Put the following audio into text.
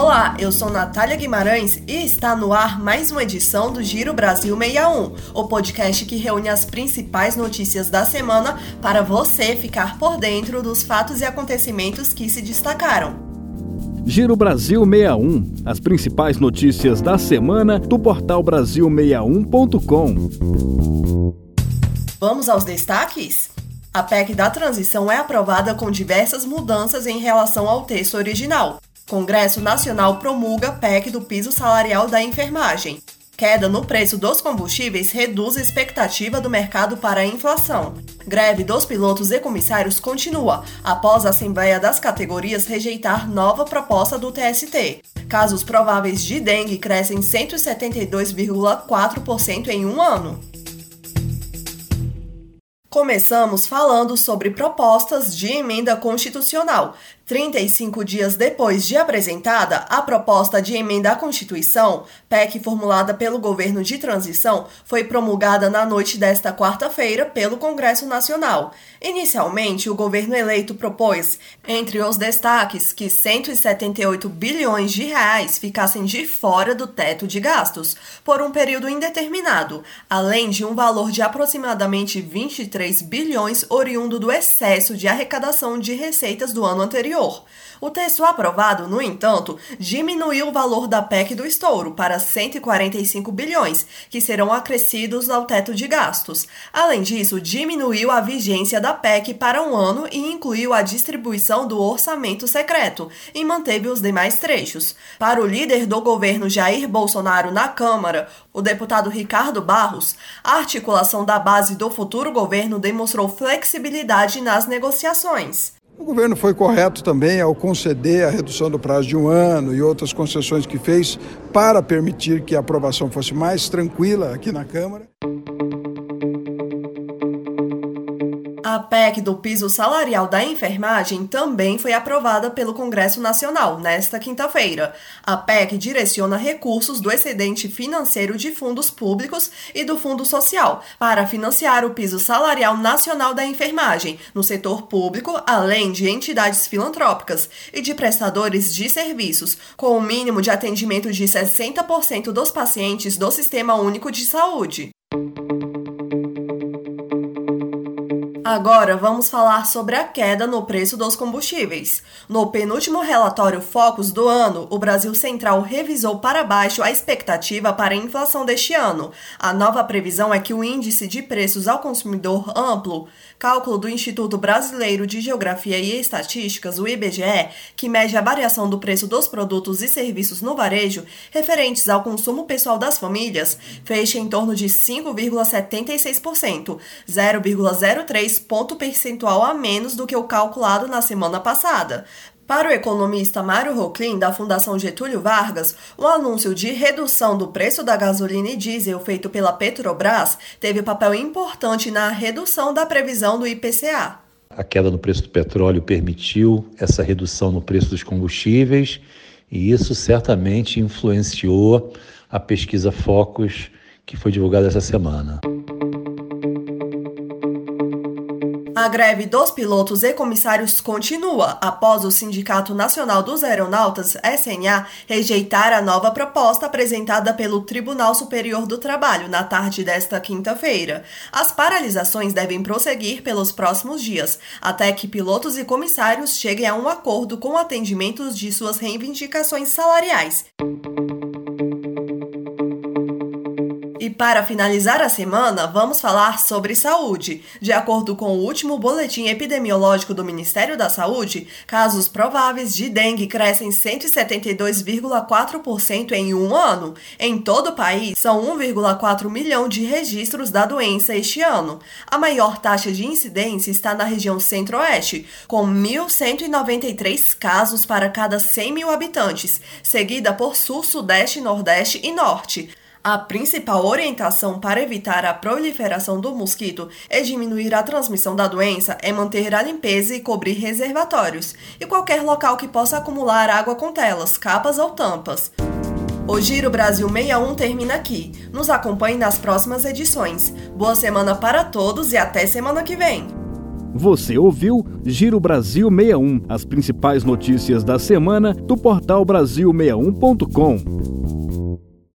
Olá, eu sou Natália Guimarães e está no ar mais uma edição do Giro Brasil 61, o podcast que reúne as principais notícias da semana para você ficar por dentro dos fatos e acontecimentos que se destacaram. Giro Brasil 61, as principais notícias da semana do portal Brasil61.com. Vamos aos destaques? A PEC da transição é aprovada com diversas mudanças em relação ao texto original. Congresso Nacional promulga PEC do piso salarial da enfermagem. Queda no preço dos combustíveis reduz a expectativa do mercado para a inflação. Greve dos pilotos e comissários continua após a Assembleia das Categorias rejeitar nova proposta do TST. Casos prováveis de dengue crescem 172,4% em um ano. Começamos falando sobre propostas de emenda constitucional, 35 dias depois de apresentada, a proposta de emenda à Constituição, PEC formulada pelo governo de transição, foi promulgada na noite desta quarta-feira pelo Congresso Nacional. Inicialmente, o governo eleito propôs, entre os destaques, que 178 bilhões de reais ficassem de fora do teto de gastos por um período indeterminado, além de um valor de aproximadamente 23 bilhões oriundo do excesso de arrecadação de receitas do ano anterior anterior. O texto aprovado, no entanto, diminuiu o valor da PEC do estouro para 145 bilhões, que serão acrescidos ao teto de gastos. Além disso, diminuiu a vigência da PEC para um ano e incluiu a distribuição do orçamento secreto e manteve os demais trechos. Para o líder do governo Jair Bolsonaro na Câmara, o deputado Ricardo Barros, a articulação da base do futuro governo demonstrou flexibilidade nas negociações. O governo foi correto também ao conceder a redução do prazo de um ano e outras concessões que fez para permitir que a aprovação fosse mais tranquila aqui na Câmara. A PEC do piso salarial da enfermagem também foi aprovada pelo Congresso Nacional nesta quinta-feira. A PEC direciona recursos do excedente financeiro de fundos públicos e do Fundo Social para financiar o piso salarial nacional da enfermagem no setor público, além de entidades filantrópicas e de prestadores de serviços, com o um mínimo de atendimento de 60% dos pacientes do Sistema Único de Saúde. Agora vamos falar sobre a queda no preço dos combustíveis. No penúltimo relatório Focus do ano, o Brasil Central revisou para baixo a expectativa para a inflação deste ano. A nova previsão é que o índice de preços ao consumidor amplo, cálculo do Instituto Brasileiro de Geografia e Estatísticas, o IBGE, que mede a variação do preço dos produtos e serviços no varejo referentes ao consumo pessoal das famílias, feche em torno de 5,76%, 0,03 ponto percentual a menos do que o calculado na semana passada. Para o economista Mário Roclin, da Fundação Getúlio Vargas, o anúncio de redução do preço da gasolina e diesel feito pela Petrobras teve papel importante na redução da previsão do IPCA. A queda no preço do petróleo permitiu essa redução no preço dos combustíveis e isso certamente influenciou a pesquisa Focus que foi divulgada essa semana. A greve dos pilotos e comissários continua após o Sindicato Nacional dos Aeronautas, SNA, rejeitar a nova proposta apresentada pelo Tribunal Superior do Trabalho na tarde desta quinta-feira. As paralisações devem prosseguir pelos próximos dias, até que pilotos e comissários cheguem a um acordo com o atendimento de suas reivindicações salariais. E para finalizar a semana, vamos falar sobre saúde. De acordo com o último boletim epidemiológico do Ministério da Saúde, casos prováveis de dengue crescem 172,4% em um ano. Em todo o país, são 1,4 milhão de registros da doença este ano. A maior taxa de incidência está na região centro-oeste, com 1.193 casos para cada 100 mil habitantes, seguida por sul, sudeste, nordeste e norte. A principal orientação para evitar a proliferação do mosquito e diminuir a transmissão da doença é manter a limpeza e cobrir reservatórios e qualquer local que possa acumular água com telas, capas ou tampas. O Giro Brasil 61 termina aqui. Nos acompanhe nas próximas edições. Boa semana para todos e até semana que vem! Você ouviu Giro Brasil 61, as principais notícias da semana do portal Brasil61.com.